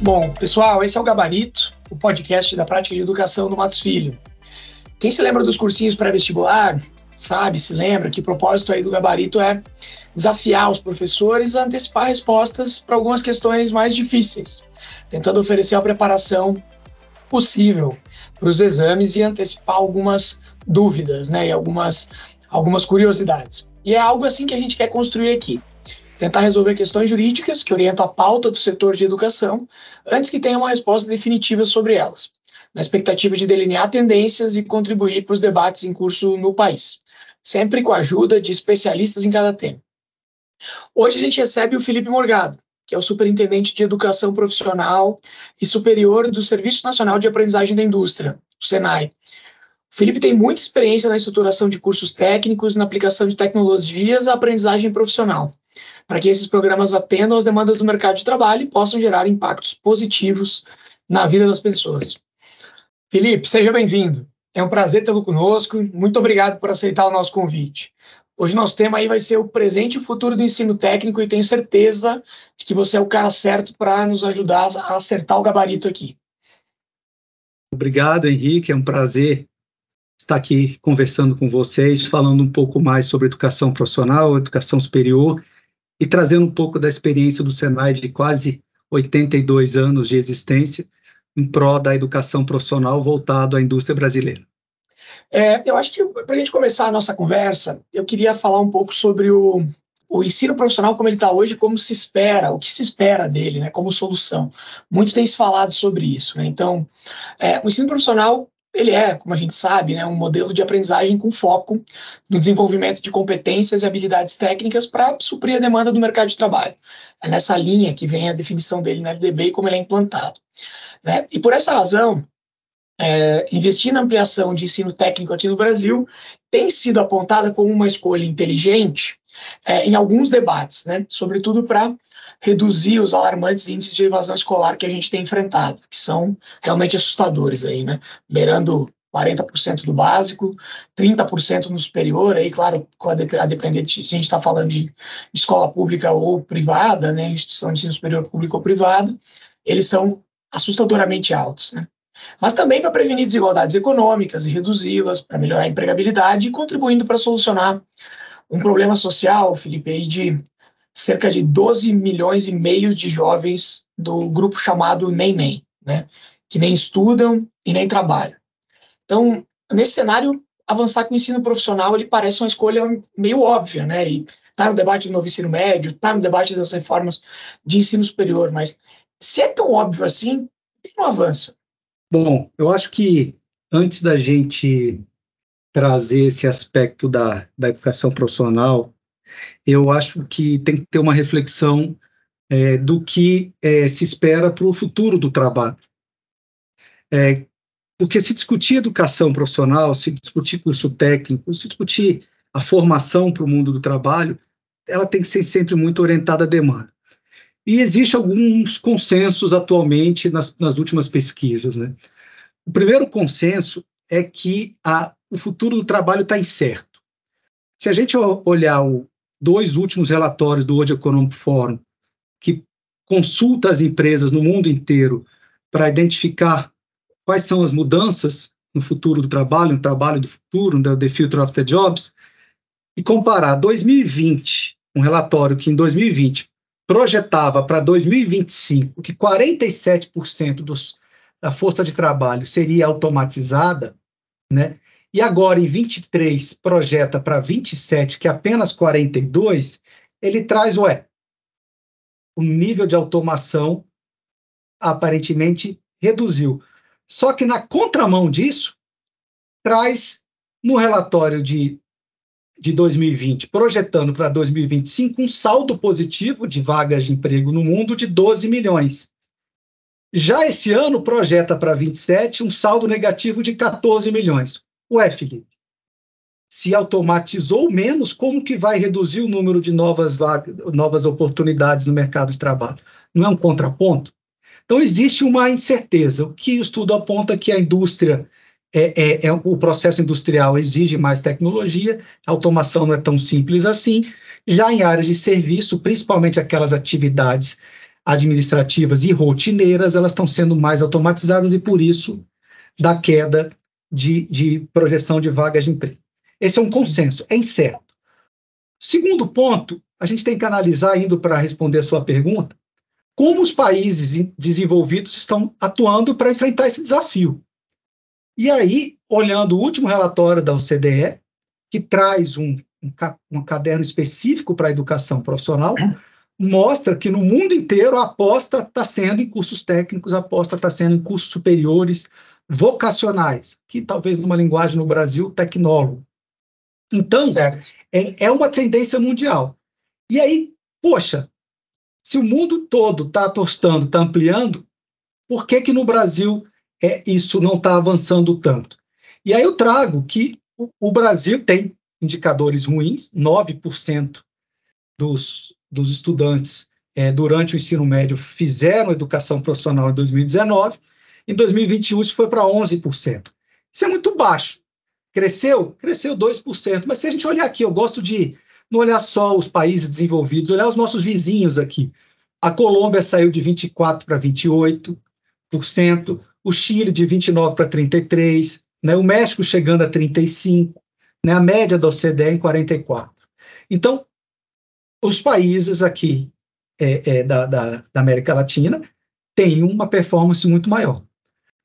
Bom, pessoal, esse é o Gabarito, o podcast da prática de educação do Matos Filho. Quem se lembra dos cursinhos pré-vestibular, sabe, se lembra que o propósito aí do Gabarito é desafiar os professores a antecipar respostas para algumas questões mais difíceis, tentando oferecer a preparação possível para os exames e antecipar algumas dúvidas, né, e algumas, algumas curiosidades. E é algo assim que a gente quer construir aqui tentar resolver questões jurídicas que orientam a pauta do setor de educação antes que tenha uma resposta definitiva sobre elas, na expectativa de delinear tendências e contribuir para os debates em curso no país, sempre com a ajuda de especialistas em cada tema. Hoje a gente recebe o Felipe Morgado, que é o superintendente de educação profissional e superior do Serviço Nacional de Aprendizagem da Indústria, o SENAI. O Felipe tem muita experiência na estruturação de cursos técnicos e na aplicação de tecnologias à aprendizagem profissional para que esses programas atendam às demandas do mercado de trabalho e possam gerar impactos positivos na vida das pessoas. Felipe, seja bem-vindo. É um prazer tê-lo conosco. Muito obrigado por aceitar o nosso convite. Hoje nosso tema aí vai ser o presente e o futuro do ensino técnico e tenho certeza de que você é o cara certo para nos ajudar a acertar o gabarito aqui. Obrigado, Henrique. É um prazer estar aqui conversando com vocês, falando um pouco mais sobre educação profissional, educação superior e trazendo um pouco da experiência do Senai de quase 82 anos de existência em prol da educação profissional voltado à indústria brasileira. É, eu acho que para a gente começar a nossa conversa, eu queria falar um pouco sobre o, o ensino profissional como ele está hoje, como se espera, o que se espera dele, né, como solução. Muito tem se falado sobre isso. Né? Então, é, o ensino profissional ele é, como a gente sabe, né, um modelo de aprendizagem com foco no desenvolvimento de competências e habilidades técnicas para suprir a demanda do mercado de trabalho. É nessa linha que vem a definição dele na LDB e como ele é implantado. Né? E por essa razão, é, investir na ampliação de ensino técnico aqui no Brasil tem sido apontada como uma escolha inteligente é, em alguns debates, né? sobretudo para reduzir os alarmantes índices de evasão escolar que a gente tem enfrentado, que são realmente assustadores aí, né? Beirando 40% do básico, 30% no superior, aí, claro, a, depender de se a gente está falando de escola pública ou privada, né, instituição de ensino superior pública ou privada, eles são assustadoramente altos. Né? Mas também para prevenir desigualdades econômicas e reduzi-las, para melhorar a empregabilidade e contribuindo para solucionar um problema social, Felipe, aí de cerca de 12 milhões e meio de jovens do grupo chamado NEM, né, que nem estudam e nem trabalham. Então, nesse cenário, avançar com o ensino profissional ele parece uma escolha meio óbvia, né? E tá no debate do novo ensino médio, tá no debate das reformas de ensino superior, mas se é tão óbvio assim, por que não avança? Bom, eu acho que antes da gente trazer esse aspecto da, da educação profissional eu acho que tem que ter uma reflexão é, do que é, se espera para o futuro do trabalho. É, porque se discutir educação profissional, se discutir curso técnico, se discutir a formação para o mundo do trabalho, ela tem que ser sempre muito orientada à demanda. E existem alguns consensos atualmente nas, nas últimas pesquisas. Né? O primeiro consenso é que a, o futuro do trabalho está incerto. Se a gente olhar o, dois últimos relatórios do World Economic Forum, que consulta as empresas no mundo inteiro para identificar quais são as mudanças no futuro do trabalho, no trabalho do futuro, no The Future of the Jobs, e comparar 2020, um relatório que em 2020 projetava para 2025 que 47% dos, da força de trabalho seria automatizada, né? E agora em 23 projeta para 27, que é apenas 42, ele traz, ué, o nível de automação aparentemente reduziu. Só que na contramão disso, traz no relatório de, de 2020, projetando para 2025, um saldo positivo de vagas de emprego no mundo de 12 milhões. Já esse ano projeta para 27 um saldo negativo de 14 milhões. Ué, Felipe, se automatizou menos, como que vai reduzir o número de novas, vagas, novas oportunidades no mercado de trabalho? Não é um contraponto? Então, existe uma incerteza. O que o estudo aponta que a indústria, é, é, é, o processo industrial exige mais tecnologia, a automação não é tão simples assim. Já em áreas de serviço, principalmente aquelas atividades administrativas e rotineiras, elas estão sendo mais automatizadas e, por isso, da queda de, de projeção de vagas de emprego. Esse é um consenso, é incerto. Segundo ponto, a gente tem que analisar, indo para responder a sua pergunta, como os países desenvolvidos estão atuando para enfrentar esse desafio. E aí, olhando o último relatório da OCDE, que traz um, um, um caderno específico para a educação profissional, mostra que no mundo inteiro a aposta está sendo em cursos técnicos, a aposta está sendo em cursos superiores, vocacionais, que talvez numa linguagem no Brasil, tecnólogo. Então, é, é, uma tendência mundial. E aí, poxa, se o mundo todo está apostando, está ampliando, por que que no Brasil é, isso não está avançando tanto? E aí eu trago que o, o Brasil tem indicadores ruins, 9% dos, dos estudantes é, durante o ensino médio fizeram educação profissional em 2019, em 2021 isso foi para 11%. Isso é muito baixo. Cresceu? Cresceu 2%. Mas se a gente olhar aqui, eu gosto de não olhar só os países desenvolvidos, olhar os nossos vizinhos aqui. A Colômbia saiu de 24% para 28%, o Chile de 29% para 33%, né? o México chegando a 35%, né? a média da OCDE em 44%. Então, os países aqui é, é, da, da, da América Latina têm uma performance muito maior.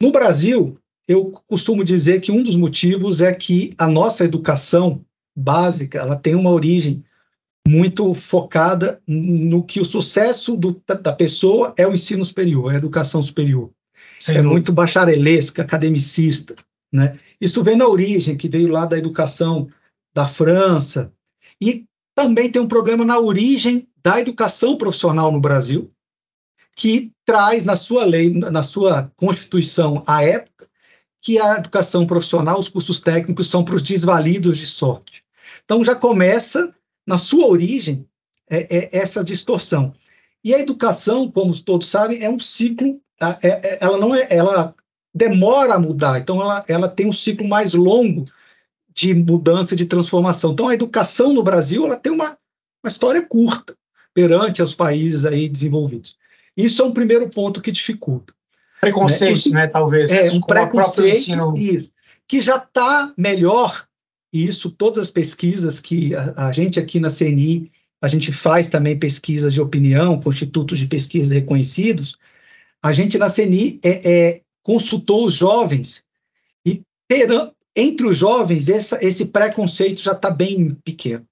No Brasil, eu costumo dizer que um dos motivos é que a nossa educação básica ela tem uma origem muito focada no que o sucesso do, da pessoa é o ensino superior, é a educação superior. Sem é dúvida. muito bacharelesca, academicista. Né? Isso vem na origem, que veio lá da educação da França. E também tem um problema na origem da educação profissional no Brasil, que traz na sua lei, na sua constituição à época, que a educação profissional, os cursos técnicos são para os desvalidos de sorte. Então já começa na sua origem é, é essa distorção. E a educação, como todos sabem, é um ciclo. É, é, ela não é, ela demora a mudar. Então ela, ela tem um ciclo mais longo de mudança, de transformação. Então a educação no Brasil ela tem uma, uma história curta perante os países aí desenvolvidos. Isso é um primeiro ponto que dificulta. Preconceito, né? né talvez. É, um preconceito isso, que já está melhor, e isso todas as pesquisas que a, a, gente aqui na CNI, a gente faz também pesquisas de opinião com institutos de pesquisa reconhecidos, a gente na CNI é, é, consultou os jovens e entre os jovens essa, esse preconceito já está bem pequeno.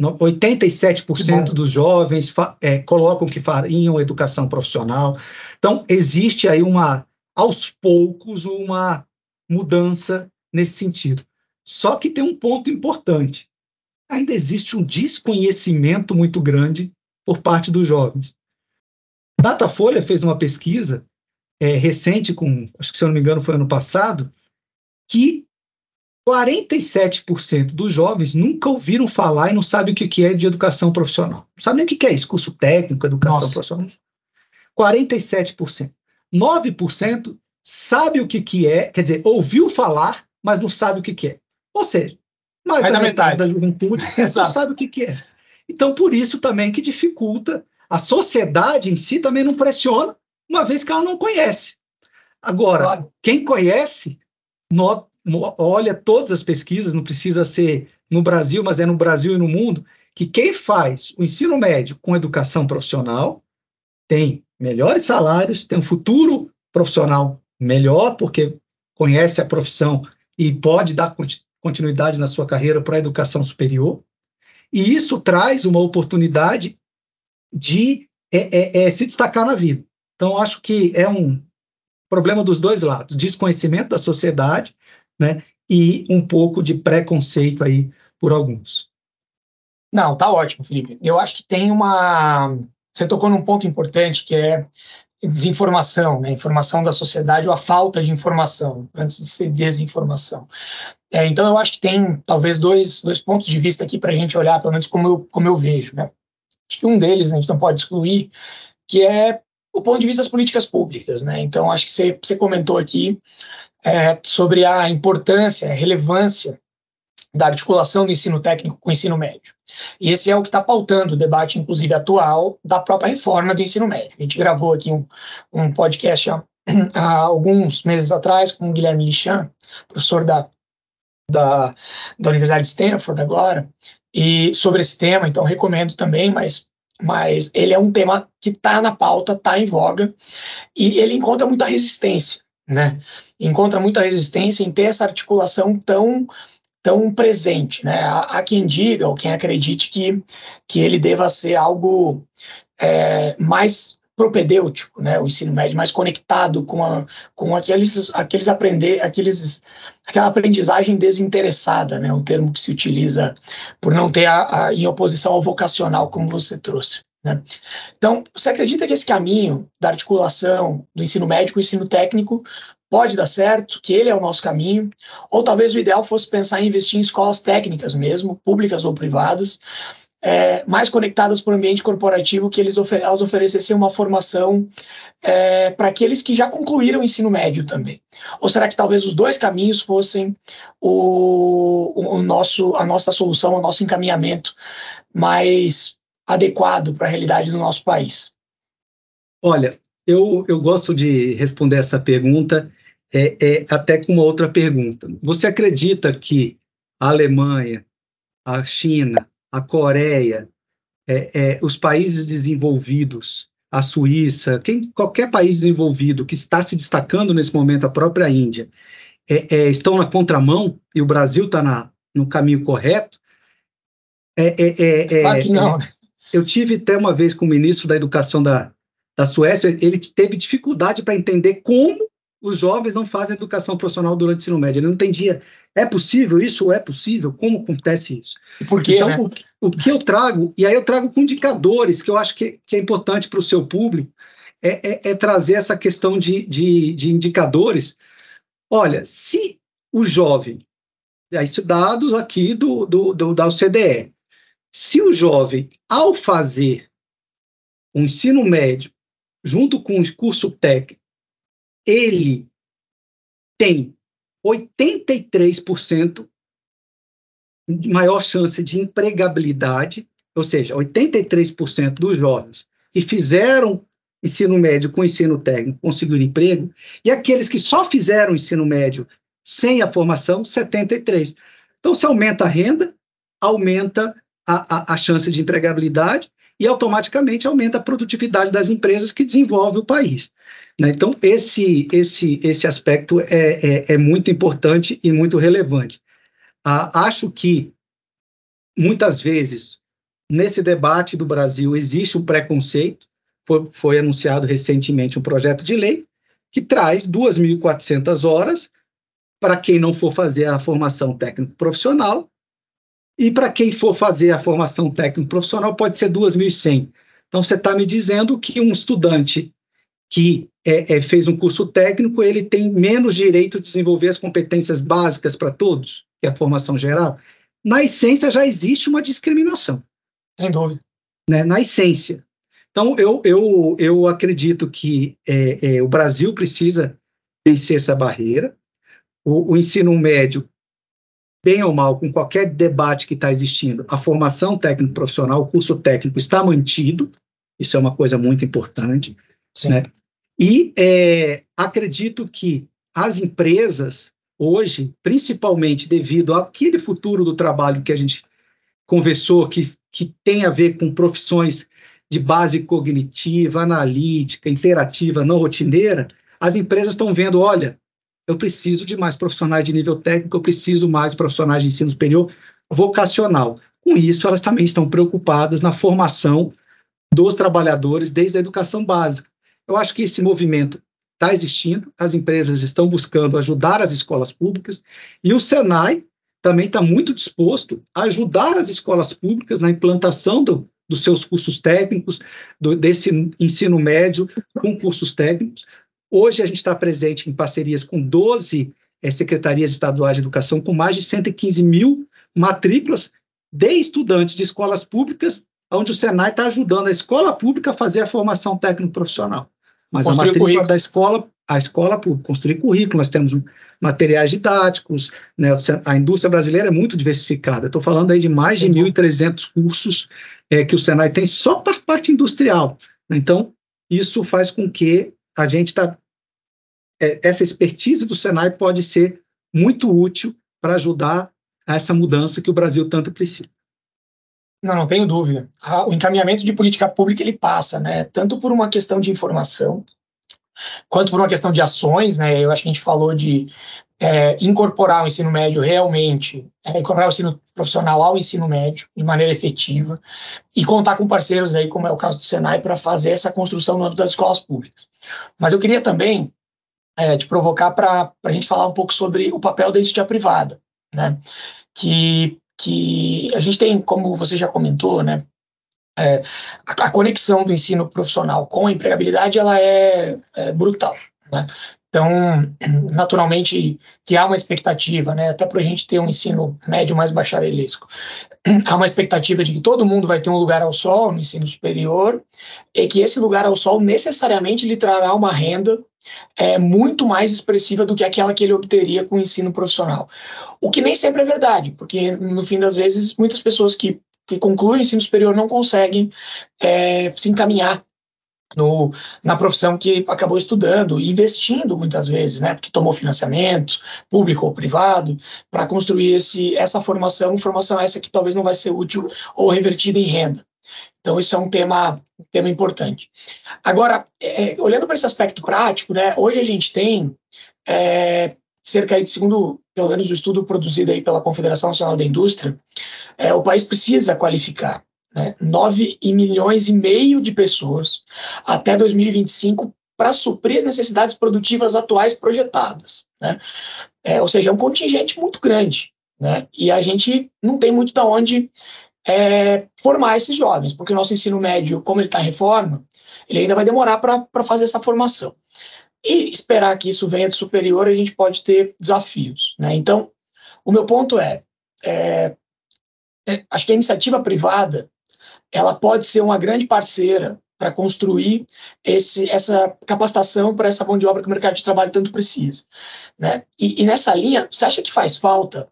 87% dos jovens é, colocam que fariam educação profissional. Então, existe aí uma, aos poucos, uma mudança nesse sentido. Só que tem um ponto importante. Ainda existe um desconhecimento muito grande por parte dos jovens. Datafolha fez uma pesquisa é, recente, com, acho que se eu não me engano foi ano passado, que 47% dos jovens nunca ouviram falar e não sabem o que é de educação profissional. Não sabem nem o que é isso, curso técnico, educação Nossa. profissional. 47%. 9% sabe o que, é, quer dizer, ouviu falar, mas não sabe o que, é. Ou seja, mais da metade da juventude não sabe o que, é. Então, por isso também que dificulta. A sociedade em si também não pressiona, uma vez que ela não conhece. Agora, claro. quem conhece, nota olha todas as pesquisas, não precisa ser no Brasil, mas é no Brasil e no mundo, que quem faz o ensino médio com educação profissional tem melhores salários, tem um futuro profissional melhor, porque conhece a profissão e pode dar continuidade na sua carreira para a educação superior. E isso traz uma oportunidade de é, é, é, se destacar na vida. Então, acho que é um problema dos dois lados: desconhecimento da sociedade né? E um pouco de preconceito aí por alguns. Não, tá ótimo, Felipe. Eu acho que tem uma. Você tocou num ponto importante que é desinformação, né? informação da sociedade ou a falta de informação, antes de ser desinformação. É, então, eu acho que tem talvez dois, dois pontos de vista aqui para a gente olhar, pelo menos como eu, como eu vejo. Né? Acho que um deles a gente não pode excluir, que é o ponto de vista das políticas públicas. Né? Então, acho que você, você comentou aqui é, sobre a importância, a relevância da articulação do ensino técnico com o ensino médio. E esse é o que está pautando o debate, inclusive atual, da própria reforma do ensino médio. A gente gravou aqui um, um podcast há, há, alguns meses atrás com o Guilherme Lichan, professor da, da, da Universidade de Stanford agora, e sobre esse tema, então recomendo também, mas mas ele é um tema que está na pauta, está em voga, e ele encontra muita resistência, né? Encontra muita resistência em ter essa articulação tão tão presente, né? Há, há quem diga ou quem acredite que, que ele deva ser algo é, mais propedêutico, né? O ensino médio mais conectado com, a, com aqueles, aqueles aprender, aqueles, aquela aprendizagem desinteressada, né? Um termo que se utiliza por não ter a, a, em oposição ao vocacional, como você trouxe. Né? Então, você acredita que esse caminho da articulação do ensino médio com o ensino técnico pode dar certo, que ele é o nosso caminho, ou talvez o ideal fosse pensar em investir em escolas técnicas mesmo, públicas ou privadas, é, mais conectadas para o ambiente corporativo, que eles ofer elas oferecessem uma formação é, para aqueles que já concluíram o ensino médio também. Ou será que talvez os dois caminhos fossem o, o nosso, a nossa solução, o nosso encaminhamento mais adequado para a realidade do nosso país? Olha, eu, eu gosto de responder essa pergunta é, é, até com uma outra pergunta. Você acredita que a Alemanha, a China, a Coreia, é, é, os países desenvolvidos, a Suíça, quem, qualquer país desenvolvido que está se destacando nesse momento, a própria Índia, é, é, estão na contramão e o Brasil está no caminho correto? claro que não. eu tive até uma vez com o ministro da Educação da, da Suécia, ele teve dificuldade para entender como os jovens não fazem educação profissional durante o ensino médio. Ele não entendia, é possível isso ou é possível? Como acontece isso? Por quê, então, né? o, o, que eu trago, e aí eu trago com indicadores que eu acho que, que é importante para o seu público, é, é, é trazer essa questão de, de, de, indicadores. Olha, se o jovem, isso dados aqui do, do, do, da OCDE, se o jovem, ao fazer o ensino médio junto com o curso técnico, ele tem 83% maior chance de empregabilidade, ou seja, 83% dos jovens que fizeram ensino médio com ensino técnico conseguiram emprego, e aqueles que só fizeram ensino médio sem a formação, 73%. Então, se aumenta a renda, aumenta a, a, a chance de empregabilidade e automaticamente aumenta a produtividade das empresas que desenvolvem o país. Né? Então, esse, esse, esse aspecto é, é, é muito importante e muito relevante. Ah, acho que, muitas vezes, nesse debate do Brasil, existe um preconceito. Foi, foi anunciado recentemente um projeto de lei que traz 2.400 horas para quem não for fazer a formação técnico profissional e para quem for fazer a formação técnico profissional, pode ser 2.100. Então, você está me dizendo que um estudante que é, é, fez um curso técnico, ele tem menos direito de desenvolver as competências básicas para todos, que é a formação geral? Na essência, já existe uma discriminação. Sem dúvida. Né? Na essência. Então, eu, eu, eu acredito que é, é o Brasil precisa vencer essa barreira. O, o ensino médio bem ou mal, com qualquer debate que está existindo, a formação técnico profissional, o curso técnico está mantido, isso é uma coisa muito importante. Né? E é, acredito que as empresas, hoje, principalmente devido àquele futuro do trabalho que a gente conversou, que, que tem a ver com profissões de base cognitiva, analítica, interativa, não rotineira, as empresas estão vendo, olha, eu preciso de mais profissionais de nível técnico, eu preciso mais profissionais de ensino superior vocacional. Com isso, elas também estão preocupadas na formação dos trabalhadores desde a educação básica. Eu acho que esse movimento está existindo, as empresas estão buscando ajudar as escolas públicas e o Senai também está muito disposto a ajudar as escolas públicas na implantação do, dos seus cursos técnicos, do, desse ensino médio com cursos técnicos, Hoje a gente está presente em parcerias com 12 é, secretarias estaduais de educação, com mais de 115 mil matrículas de estudantes de escolas públicas, onde o Senai está ajudando a escola pública a fazer a formação técnico-profissional. Mas construir a matrícula da escola, a escola pública, construir currículo, nós temos materiais didáticos, né? a indústria brasileira é muito diversificada. Estou falando aí de mais de 1.300 cursos é, que o Senai tem só para a parte industrial. Então, isso faz com que a gente está. É, essa expertise do Senai pode ser muito útil para ajudar a essa mudança que o Brasil tanto precisa. Não, não tenho dúvida. O encaminhamento de política pública ele passa, né, tanto por uma questão de informação, quanto por uma questão de ações, né? Eu acho que a gente falou de é, incorporar o ensino médio realmente, é, incorporar o ensino profissional ao ensino médio de maneira efetiva e contar com parceiros aí, como é o caso do Senai, para fazer essa construção no âmbito das escolas públicas. Mas eu queria também é, te provocar para a gente falar um pouco sobre o papel da iniciativa privada, né? Que, que a gente tem, como você já comentou, né? É, a, a, conexão do ensino profissional com a empregabilidade ela é, é brutal. Né? Então, naturalmente, que há uma expectativa, né, até para a gente ter um ensino médio mais bacharelesco, há uma expectativa de que todo mundo vai ter um lugar ao sol no ensino superior e que esse lugar ao sol necessariamente lhe trará uma renda é, muito mais expressiva do que aquela que ele obteria com o ensino profissional. O que nem sempre é verdade, porque no fim das vezes, muitas pessoas que, que concluem o ensino superior não conseguem é, se encaminhar no, na profissão que acabou estudando, investindo muitas vezes, né, porque tomou financiamento, público ou privado, para construir esse, essa formação, formação essa que talvez não vai ser útil ou revertida em renda. Então, isso é um tema, um tema importante. Agora, é, olhando para esse aspecto prático, né, hoje a gente tem é, cerca de, segundo pelo menos o estudo produzido aí pela Confederação Nacional da Indústria, é, o país precisa qualificar né, 9 milhões e meio de pessoas até 2025 para suprir as necessidades produtivas atuais projetadas. Né? É, ou seja, é um contingente muito grande. Né? E a gente não tem muito de onde é, formar esses jovens, porque o nosso ensino médio, como ele está em reforma, ele ainda vai demorar para fazer essa formação. E esperar que isso venha de superior, a gente pode ter desafios. Né? Então, o meu ponto é, é, é acho que a iniciativa privada ela pode ser uma grande parceira para construir esse, essa capacitação para essa mão de obra que o mercado de trabalho tanto precisa. Né? E, e nessa linha, você acha que faz falta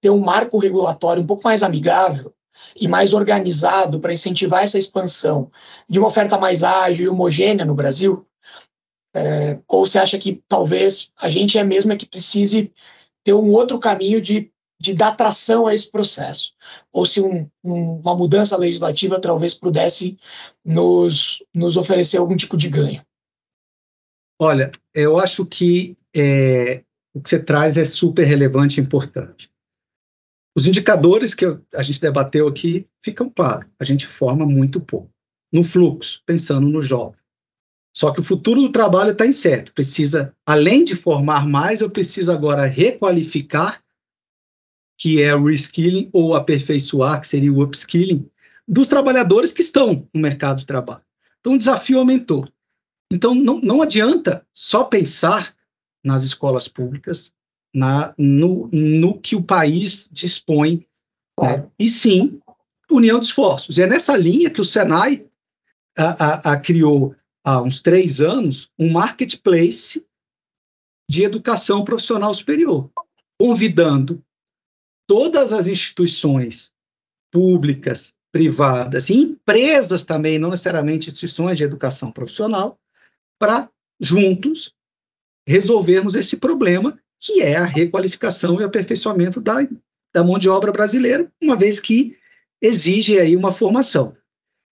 ter um marco regulatório um pouco mais amigável e mais organizado para incentivar essa expansão de uma oferta mais ágil e homogênea no Brasil? É, ou você acha que talvez a gente é mesmo que precise ter um outro caminho de de dar tração a esse processo, ou se um, um, uma mudança legislativa talvez pudesse nos, nos oferecer algum tipo de ganho. Olha, eu acho que é, o que você traz é super relevante e importante. Os indicadores que a gente debateu aqui ficam claros. A gente forma muito pouco. No fluxo, pensando no jovem. Só que o futuro do trabalho está incerto. Precisa, além de formar mais, eu preciso agora requalificar que é o reskilling ou aperfeiçoar, que seria o upskilling, dos trabalhadores que estão no mercado de trabalho. Então, o desafio aumentou. Então, não, não adianta só pensar nas escolas públicas, na, no, no que o país dispõe, né? e sim união de esforços. E é nessa linha que o Senai a, a, a criou há uns três anos um marketplace de educação profissional superior, convidando todas as instituições públicas, privadas e empresas também, não necessariamente instituições de educação profissional, para juntos resolvermos esse problema que é a requalificação e aperfeiçoamento da, da mão de obra brasileira, uma vez que exige aí uma formação.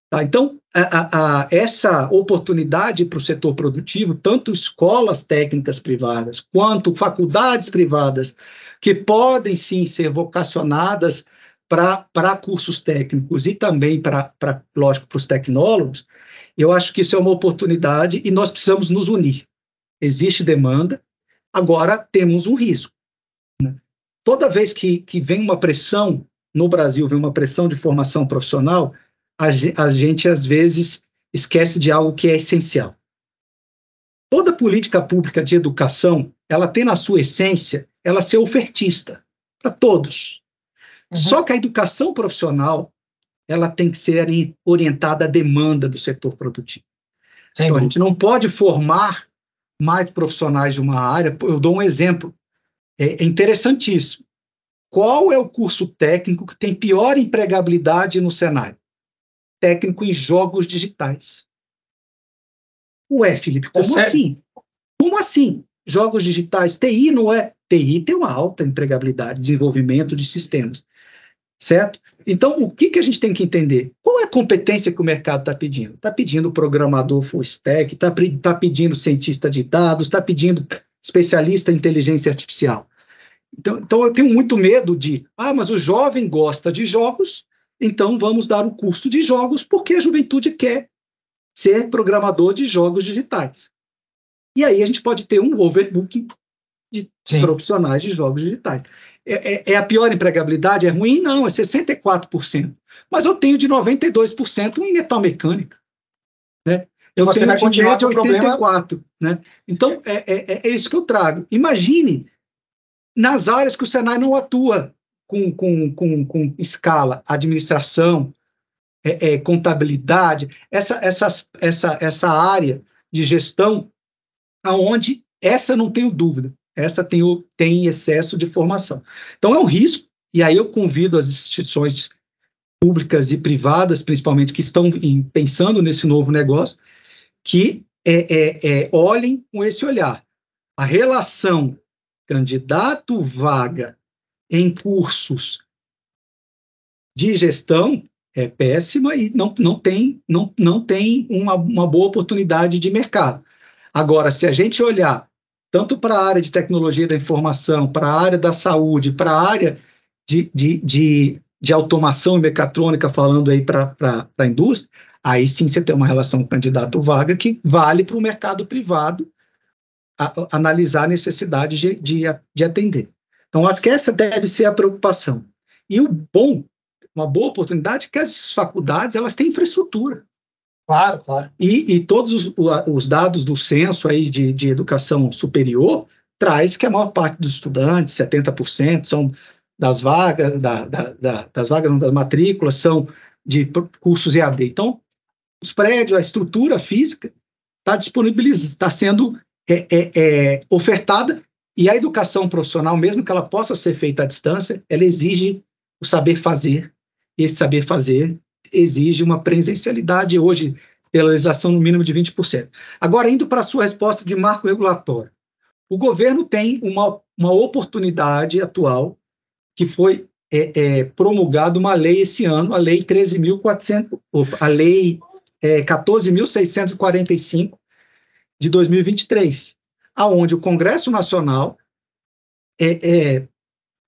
Tá? Então, a, a, essa oportunidade para o setor produtivo, tanto escolas técnicas privadas quanto faculdades privadas que podem sim ser vocacionadas para cursos técnicos e também para, lógico, para os tecnólogos, eu acho que isso é uma oportunidade e nós precisamos nos unir. Existe demanda, agora temos um risco. Né? Toda vez que, que vem uma pressão, no Brasil vem uma pressão de formação profissional, a, a gente às vezes esquece de algo que é essencial. Toda política pública de educação, ela tem na sua essência ela ser ofertista para todos. Uhum. Só que a educação profissional ela tem que ser orientada à demanda do setor produtivo. Então, a gente não pode formar mais profissionais de uma área. Eu dou um exemplo. é, é interessantíssimo. Qual é o curso técnico que tem pior empregabilidade no cenário? Técnico em jogos digitais. Ué, Felipe, como é assim? Como assim? Jogos digitais, TI não é. TI tem uma alta empregabilidade, desenvolvimento de sistemas. Certo? Então, o que, que a gente tem que entender? Qual é a competência que o mercado está pedindo? Está pedindo programador full stack, está tá pedindo cientista de dados, está pedindo especialista em inteligência artificial. Então, então, eu tenho muito medo de, ah, mas o jovem gosta de jogos, então vamos dar o curso de jogos porque a juventude quer ser programador de jogos digitais. E aí a gente pode ter um overbooking de Sim. profissionais de jogos digitais. É, é, é, a pior empregabilidade? É ruim? Não, é 64%. Mas eu tenho de 92% em metal mecânica. Né? Eu Você tenho vai continuar de 84%. Né? Então, é, é, é, isso que eu trago. Imagine nas áreas que o Senai não atua com, com, com, com escala, administração, é, é, contabilidade, essa, essa, essa, essa área de gestão, aonde essa não tenho dúvida, essa tem, tem excesso de formação. Então é um risco, e aí eu convido as instituições públicas e privadas, principalmente, que estão em, pensando nesse novo negócio, que é, é, é, olhem com esse olhar. A relação candidato vaga em cursos de gestão é péssima e não, não tem, não, não tem uma, uma boa oportunidade de mercado. Agora, se a gente olhar tanto para a área de tecnologia da informação, para a área da saúde, para a área de, de, de, de, automação e mecatrônica, falando aí para a indústria, aí sim você tem uma relação candidato-vaga que vale para o mercado privado a, analisar a necessidade de, de, de atender. Então, acho que essa deve ser a preocupação. E o bom, uma boa oportunidade é que as faculdades elas têm infraestrutura. Claro, claro. E, e todos os, os, dados do censo aí de, de, educação superior traz que a maior parte dos estudantes, 70%, são das vagas, da, da, da, das vagas, não, das matrículas, são de cursos EAD. Então, os prédios, a estrutura física está disponibilizada, está sendo é, é, é, ofertada e a educação profissional, mesmo que ela possa ser feita à distância, ela exige o saber fazer. E esse saber fazer exige uma presencialidade hoje pela legislação no mínimo de 20%. Agora, indo para a sua resposta de marco regulatório. O governo tem uma, uma oportunidade atual que foi é, é, promulgada uma lei esse ano, a lei 13.400, a lei é, 14.645 de 2023, aonde o Congresso Nacional é, é,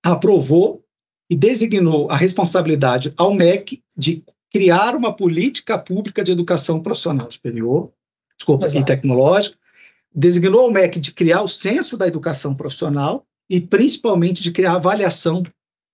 aprovou e designou a responsabilidade ao MEC de criar uma política pública de educação profissional superior, desculpa, Exato. e tecnológica, designou ao MEC de criar o censo da educação profissional e principalmente de criar a avaliação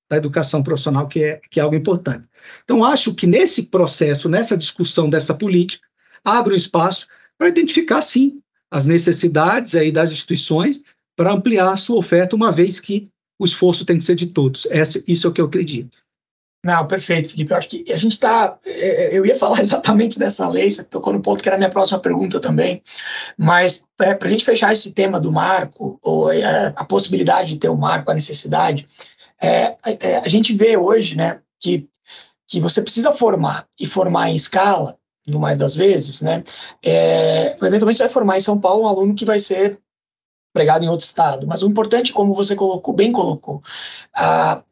da educação profissional, que é, que é algo importante. Então, acho que nesse processo, nessa discussão dessa política, abre um espaço para identificar, sim, as necessidades aí das instituições para ampliar a sua oferta, uma vez que o esforço tem que ser de todos. Essa, isso é o que eu acredito. Não, perfeito, Felipe. Eu acho que a gente está. É, eu ia falar exatamente dessa lei, você tocou no ponto que era a minha próxima pergunta também. Mas é, para a gente fechar esse tema do marco, ou é, a possibilidade de ter um marco, a necessidade, é, é, a gente vê hoje né, que, que você precisa formar e formar em escala no mais das vezes, né? É, eventualmente você vai formar em São Paulo um aluno que vai ser pregado em outro estado. Mas o importante, como você colocou, bem colocou, a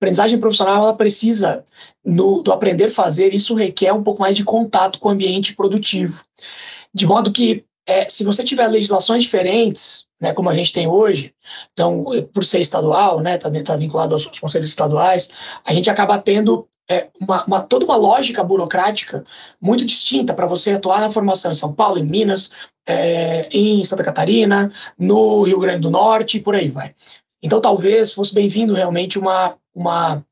aprendizagem profissional ela precisa no, do aprender fazer, isso requer um pouco mais de contato com o ambiente produtivo. De modo que, é, se você tiver legislações diferentes, né, como a gente tem hoje, então, por ser estadual, né, está tá vinculado aos conselhos estaduais, a gente acaba tendo é, uma, uma, toda uma lógica burocrática muito distinta para você atuar na formação em São Paulo, em Minas, é, em Santa Catarina, no Rio Grande do Norte e por aí vai. Então, talvez fosse bem-vindo realmente uma, uma,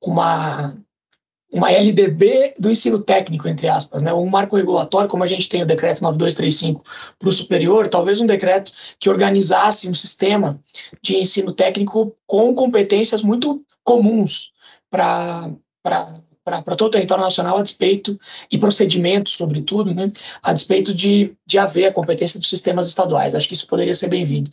uma, uma LDB do ensino técnico, entre aspas, né? um marco regulatório, como a gente tem o decreto 9235 para o superior, talvez um decreto que organizasse um sistema de ensino técnico com competências muito comuns para para todo o território nacional a despeito e procedimentos, sobretudo, né, a despeito de, de haver a competência dos sistemas estaduais. Acho que isso poderia ser bem-vindo.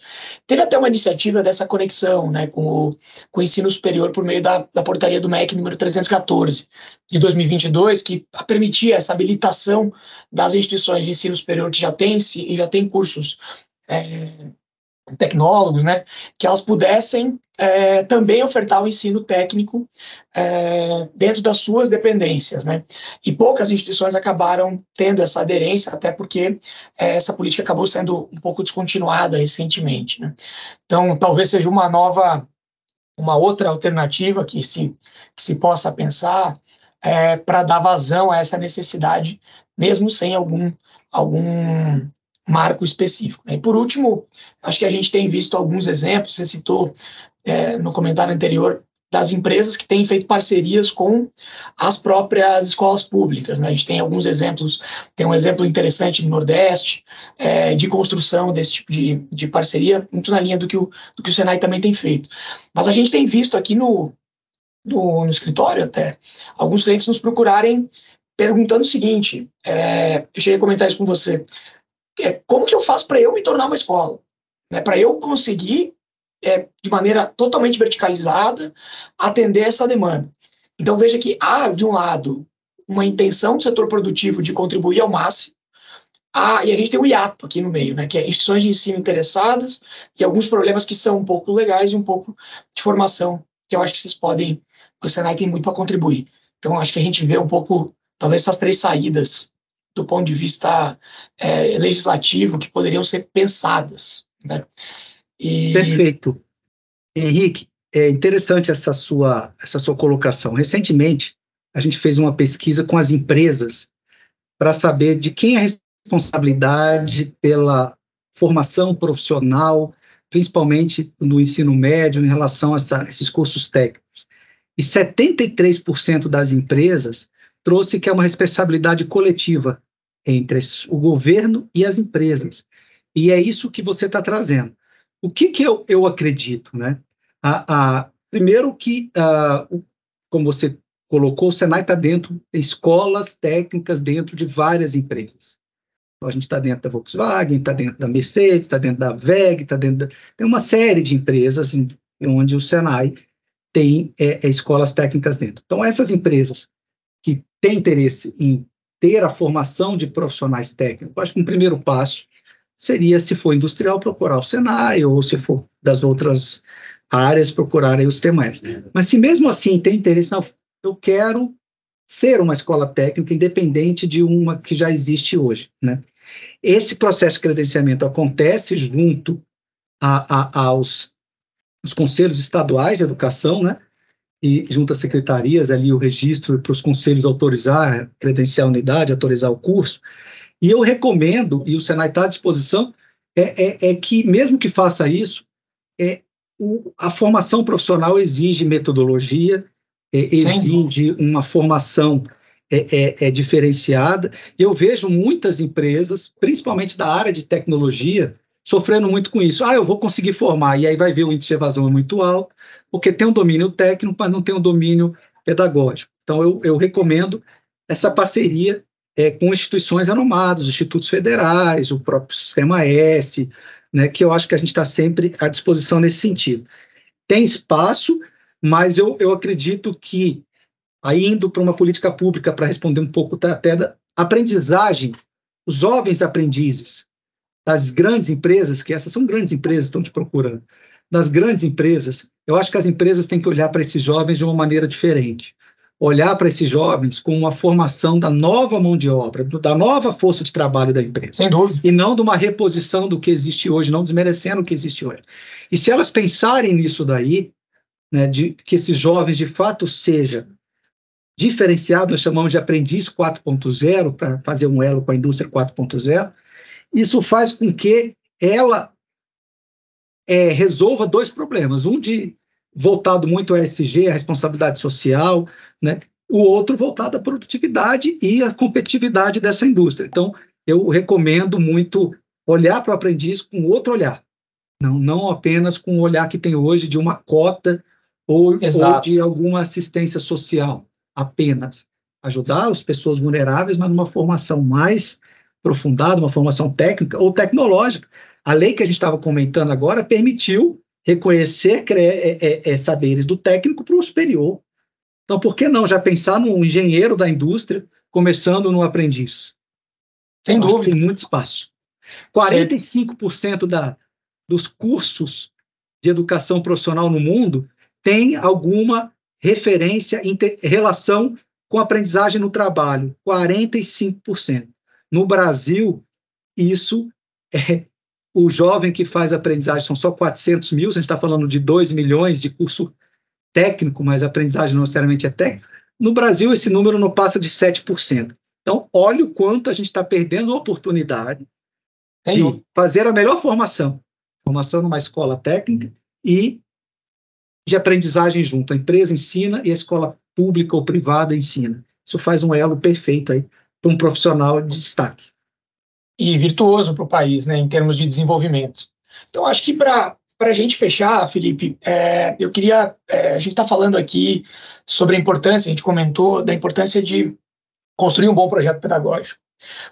Teve até uma iniciativa dessa conexão né, com, o, com o ensino superior por meio da, da portaria do MEC número 314 de 2022, que permitia essa habilitação das instituições de ensino superior que já têm, já têm cursos é, tecnólogos, né, que elas pudessem é, também ofertar o ensino técnico é, dentro das suas dependências, né, e poucas instituições acabaram tendo essa aderência, até porque é, essa política acabou sendo um pouco descontinuada recentemente, né. Então, talvez seja uma nova, uma outra alternativa que se, que se possa pensar é, para dar vazão a essa necessidade, mesmo sem algum algum marco específico. Né? E por último, acho que a gente tem visto alguns exemplos, você citou é, no comentário anterior, das empresas que têm feito parcerias com as próprias escolas públicas. Né? A gente tem alguns exemplos, tem um exemplo interessante no Nordeste é, de construção desse tipo de, de parceria, muito na linha do que, o, do que o Senai também tem feito. Mas a gente tem visto aqui no, no, no escritório até, alguns clientes nos procurarem perguntando o seguinte, é, eu cheguei a comentar isso com você, é, como que eu faço para eu me tornar uma escola? Né, para eu conseguir, é, de maneira totalmente verticalizada, atender essa demanda. Então veja que há, de um lado, uma intenção do setor produtivo de contribuir ao máximo, ah, e a gente tem o hiato aqui no meio, né, que é instituições de ensino interessadas e alguns problemas que são um pouco legais e um pouco de formação, que eu acho que vocês podem, o Senai tem muito para contribuir. Então, acho que a gente vê um pouco, talvez, essas três saídas do ponto de vista é, legislativo que poderiam ser pensadas. Né? E... Perfeito. Henrique, é interessante essa sua, essa sua colocação. Recentemente, a gente fez uma pesquisa com as empresas para saber de quem é a responsabilidade pela formação profissional, principalmente no ensino médio, em relação a essa, esses cursos técnicos. E 73% das empresas trouxe que é uma responsabilidade coletiva entre o governo e as empresas. E é isso que você está trazendo. O que, que eu, eu acredito? Né? A, a, primeiro que, a, como você colocou, o Senai está dentro de escolas técnicas dentro de várias empresas. Então, a gente está dentro da Volkswagen, está dentro da Mercedes, está dentro da VEG, está dentro da... Tem uma série de empresas em, onde o Senai tem é, é, escolas técnicas dentro. Então, essas empresas que tem interesse em ter a formação de profissionais técnicos, acho que um primeiro passo seria, se for industrial, procurar o Senai, ou se for das outras áreas, procurar os temas. Mas se mesmo assim tem interesse, não, eu quero ser uma escola técnica independente de uma que já existe hoje. Né? Esse processo de credenciamento acontece junto a, a, aos conselhos estaduais de educação, né? E junto às secretarias ali o registro para os conselhos autorizar, credenciar a unidade, autorizar o curso. E eu recomendo, e o Senai está à disposição, é, é, é, que mesmo que faça isso, é, o, a formação profissional exige metodologia, é, exige uma formação é, é, é, diferenciada. Eu vejo muitas empresas, principalmente da área de tecnologia, sofrendo muito com isso. Ah, eu vou conseguir formar, e aí vai ver o índice de evasão é muito alto, porque tem um domínio técnico, mas não tem um domínio pedagógico. Então, eu, eu recomendo essa parceria é, com instituições renomadas, institutos federais, o próprio Sistema S, né, que eu acho que a gente está sempre à disposição nesse sentido. Tem espaço, mas eu, eu acredito que, indo para uma política pública, para responder um pouco até da aprendizagem, os jovens aprendizes das grandes empresas, que essas são grandes empresas que estão te procurando, das grandes empresas, eu acho que as empresas têm que olhar para esses jovens de uma maneira diferente. Olhar para esses jovens com uma formação da nova mão de obra, da nova força de trabalho da empresa. Sem dúvida. E não de uma reposição do que existe hoje, não desmerecendo o que existe hoje. E se elas pensarem nisso daí, né, de que esses jovens de fato seja diferenciado, nós chamamos de aprendiz 4.0, para fazer um elo com a indústria 4.0, isso faz com que ela é, resolva dois problemas. Um de voltado muito ao ESG, a responsabilidade social, né? o outro voltado à produtividade e à competitividade dessa indústria. Então, eu recomendo muito olhar para o aprendiz com outro olhar, não, não apenas com o olhar que tem hoje de uma cota ou, ou de alguma assistência social. apenas ajudar as pessoas vulneráveis, mas numa formação mais aprofundada, uma formação técnica ou tecnológica. A lei que a gente estava comentando agora permitiu reconhecer é, é, é, saberes do técnico para o superior. Então, por que não já pensar no engenheiro da indústria, começando no aprendiz? Sem dúvida. Tem muito espaço. 45% da, dos cursos de educação profissional no mundo tem alguma referência, inter, relação com aprendizagem no trabalho. 45%. No Brasil, isso é o jovem que faz aprendizagem são só 400 mil, a gente está falando de 2 milhões de curso técnico, mas a aprendizagem não necessariamente é técnica. No Brasil, esse número não passa de 7%. Então, olha o quanto a gente está perdendo a oportunidade de fazer a melhor formação. Formação numa escola técnica e de aprendizagem junto. A empresa ensina e a escola pública ou privada ensina. Isso faz um elo perfeito aí para um profissional de destaque. E virtuoso para o país, né, em termos de desenvolvimento. Então, acho que para a gente fechar, Felipe, é, eu queria. É, a gente está falando aqui sobre a importância, a gente comentou da importância de construir um bom projeto pedagógico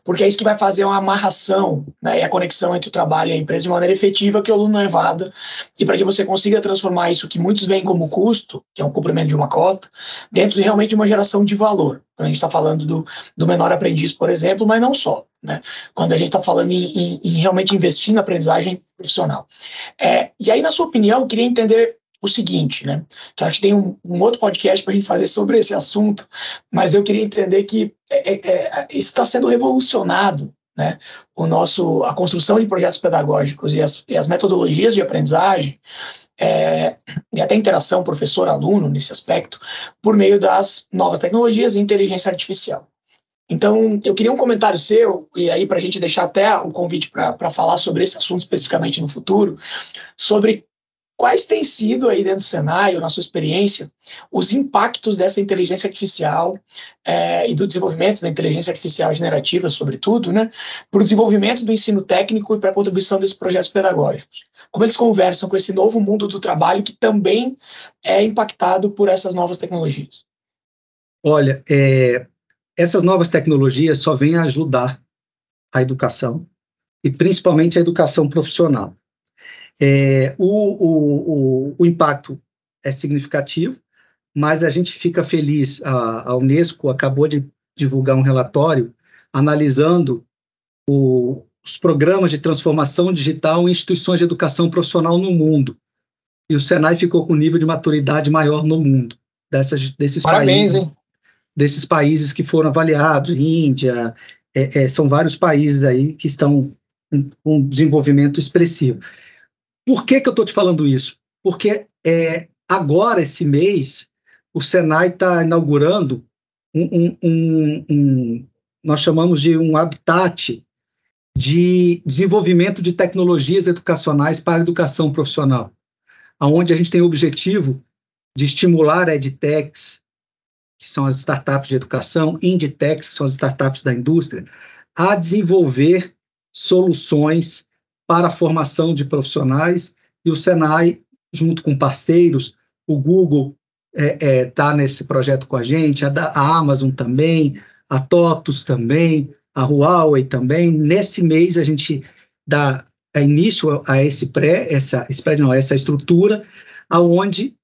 porque é isso que vai fazer uma amarração né, e a conexão entre o trabalho e a empresa de maneira efetiva que o aluno não evada e para que você consiga transformar isso que muitos veem como custo, que é um cumprimento de uma cota, dentro de realmente uma geração de valor. Quando a gente está falando do, do menor aprendiz, por exemplo, mas não só. Né? Quando a gente está falando em, em, em, realmente investir na aprendizagem profissional. É, e aí, na sua opinião, eu queria entender o seguinte, né? Que acho que tem um, um outro podcast para a gente fazer sobre esse assunto, mas eu queria entender que é, é, é isso está sendo revolucionado, né? O nosso, a construção de projetos pedagógicos e as, e as metodologias de aprendizagem é, e até interação professor-aluno nesse aspecto por meio das novas tecnologias e inteligência artificial. Então, eu queria um comentário seu, e aí para a gente deixar até o convite para falar sobre esse assunto especificamente no futuro, sobre Quais têm sido aí dentro do cenário, na sua experiência, os impactos dessa inteligência artificial é, e do desenvolvimento da inteligência artificial generativa, sobretudo, né, para o desenvolvimento do ensino técnico e para a contribuição desses projetos pedagógicos? Como eles conversam com esse novo mundo do trabalho que também é impactado por essas novas tecnologias? Olha, é, essas novas tecnologias só vêm ajudar a educação e principalmente a educação profissional. É, o, o, o, impacto é significativo, mas a gente fica feliz. A, a Unesco acabou de divulgar um relatório analisando o, os programas de transformação digital em instituições de educação profissional no mundo. E o Senai ficou com um nível de maturidade maior no mundo, dessas, desses Parabéns, países. Hein? Desses países que foram avaliados, Índia, é, é, são vários países aí que estão com um desenvolvimento expressivo. Por que, que eu estou te falando isso? Porque é, agora, esse mês, o Senai está inaugurando um, um, um, nós chamamos de um habitat de desenvolvimento de tecnologias educacionais para a educação profissional, aonde a gente tem o objetivo de estimular edtechs, que são as startups de educação, inditechs, que são as startups da indústria, a desenvolver soluções para a formação de profissionais e o Senai, junto com parceiros, o Google está é, é, tá nesse projeto com a gente, a, a, Amazon também, a TOTUS também, a Huawei também. Nesse mês a gente dá início a, a esse pré, essa, esse pré, não, essa estrutura, aonde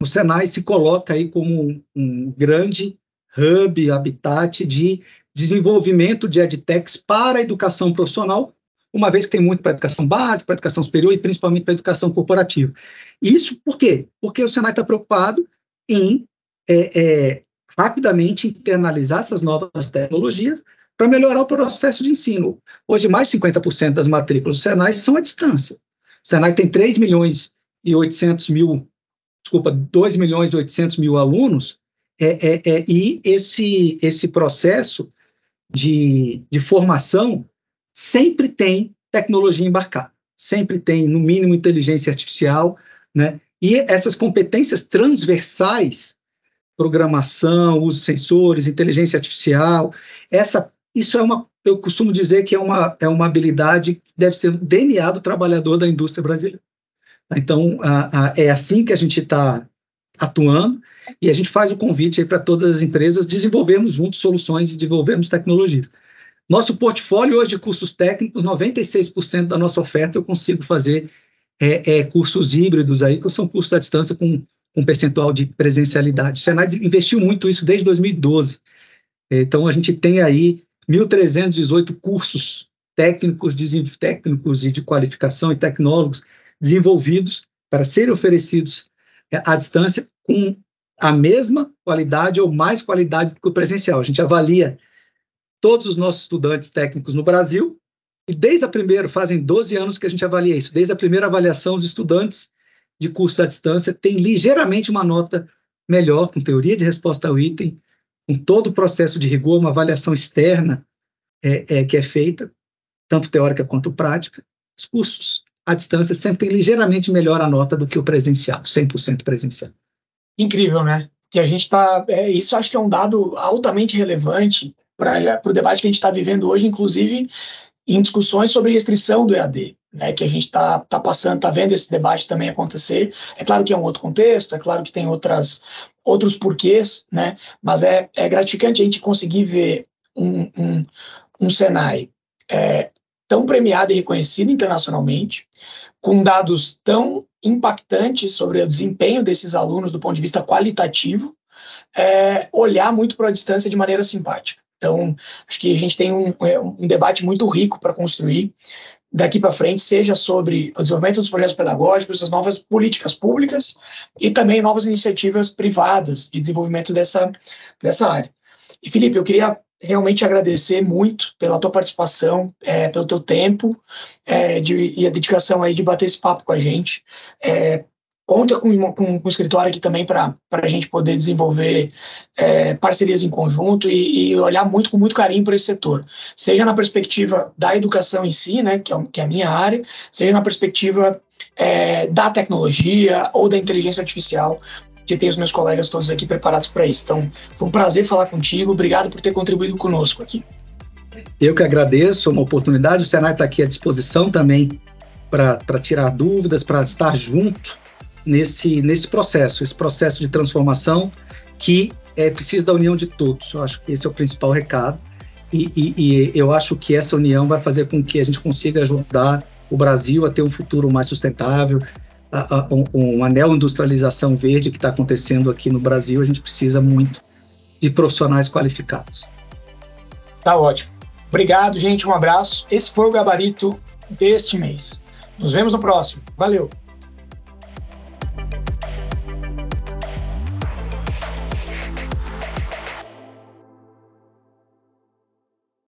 o Senai se coloca aí como um, um grande hub, habitat de desenvolvimento de edtechs para a educação profissional uma vez que tem muito para educação básica, para educação superior e principalmente para educação corporativa. Isso por quê? Porque o Senai está preocupado em é, é, rapidamente internalizar essas novas tecnologias para melhorar o processo de ensino. Hoje, mais de 50% das matrículas do Senai são à distância. O Senai tem 3 milhões e 800 mil, desculpa, 2 milhões e 800 mil alunos, é, é, é, e esse, esse processo de, de formação sempre tem tecnologia embarcada, sempre tem, no mínimo, inteligência artificial, né? E essas competências transversais, programação, uso de sensores, inteligência artificial, essa, isso é uma, eu costumo dizer que é uma, é uma habilidade que deve ser o DNA do trabalhador da indústria brasileira. Então, a, a, é assim que a gente está atuando e a gente faz o convite para todas as empresas desenvolvermos juntos soluções e desenvolvermos tecnologias. Nosso portfólio hoje de cursos técnicos, 96% da nossa oferta eu consigo fazer é, é, cursos híbridos aí, que são cursos à distância com um percentual de presencialidade. O Senai investiu muito isso desde 2012. Então, a gente tem aí 1.318 cursos técnicos, técnicos e de qualificação e tecnólogos desenvolvidos para serem oferecidos é, à distância com a mesma qualidade ou mais qualidade do que o presencial. A gente avalia todos os nossos estudantes técnicos no Brasil e desde a primeira, fazem 12 anos que a gente avalia isso, desde a primeira avaliação, os estudantes de curso à distância têm ligeiramente uma nota melhor, com teoria de resposta ao item, com todo o processo de rigor, uma avaliação externa é, é, que é feita, tanto teórica quanto prática. Os cursos à distância sempre têm ligeiramente melhor a nota do que o presencial, 100% presencial. Incrível, né? Que a gente está. É, isso acho que é um dado altamente relevante para o debate que a gente está vivendo hoje, inclusive em discussões sobre restrição do EAD, né, que a gente está tá passando, está vendo esse debate também acontecer. É claro que é um outro contexto, é claro que tem outras, outros porquês, né, mas é, é gratificante a gente conseguir ver um, um, um Senai é, tão premiado e reconhecido internacionalmente, com dados tão impactantes sobre o desempenho desses alunos do ponto de vista qualitativo, é, olhar muito para a distância de maneira simpática. Então, acho que a gente tem um, é, um debate muito rico para construir daqui para frente, seja sobre o desenvolvimento dos projetos pedagógicos, as novas políticas públicas e também novas iniciativas privadas de desenvolvimento dessa, dessa área. E, Felipe, eu queria realmente agradecer muito pela tua participação, é, pelo teu tempo é, de, e a dedicação aí de bater esse papo com a gente. É, conta com, com, com o escritório aqui também para a gente poder desenvolver é, parcerias em conjunto e, e, olhar muito com muito carinho para esse setor, seja na perspectiva da educação em si, né, que é, que é a minha área, seja na perspectiva é, da tecnologia ou da inteligência artificial, que tem os meus colegas todos aqui preparados para isso. Então, foi um prazer falar contigo, obrigado por ter contribuído conosco aqui. Eu que agradeço uma oportunidade, o Senai está aqui à disposição também para tirar dúvidas, para estar junto nesse, nesse processo, esse processo de transformação que é preciso da união de todos. Eu acho que esse é o principal recado. E, e, e, eu acho que essa união vai fazer com que a gente consiga ajudar o Brasil a ter um futuro mais sustentável, a, a, um, uma neo-industrialização verde que está acontecendo aqui no Brasil. A gente precisa muito de profissionais qualificados. Tá ótimo. Obrigado, gente. Um abraço. Esse foi o gabarito deste mês. Nos vemos no próximo. Valeu!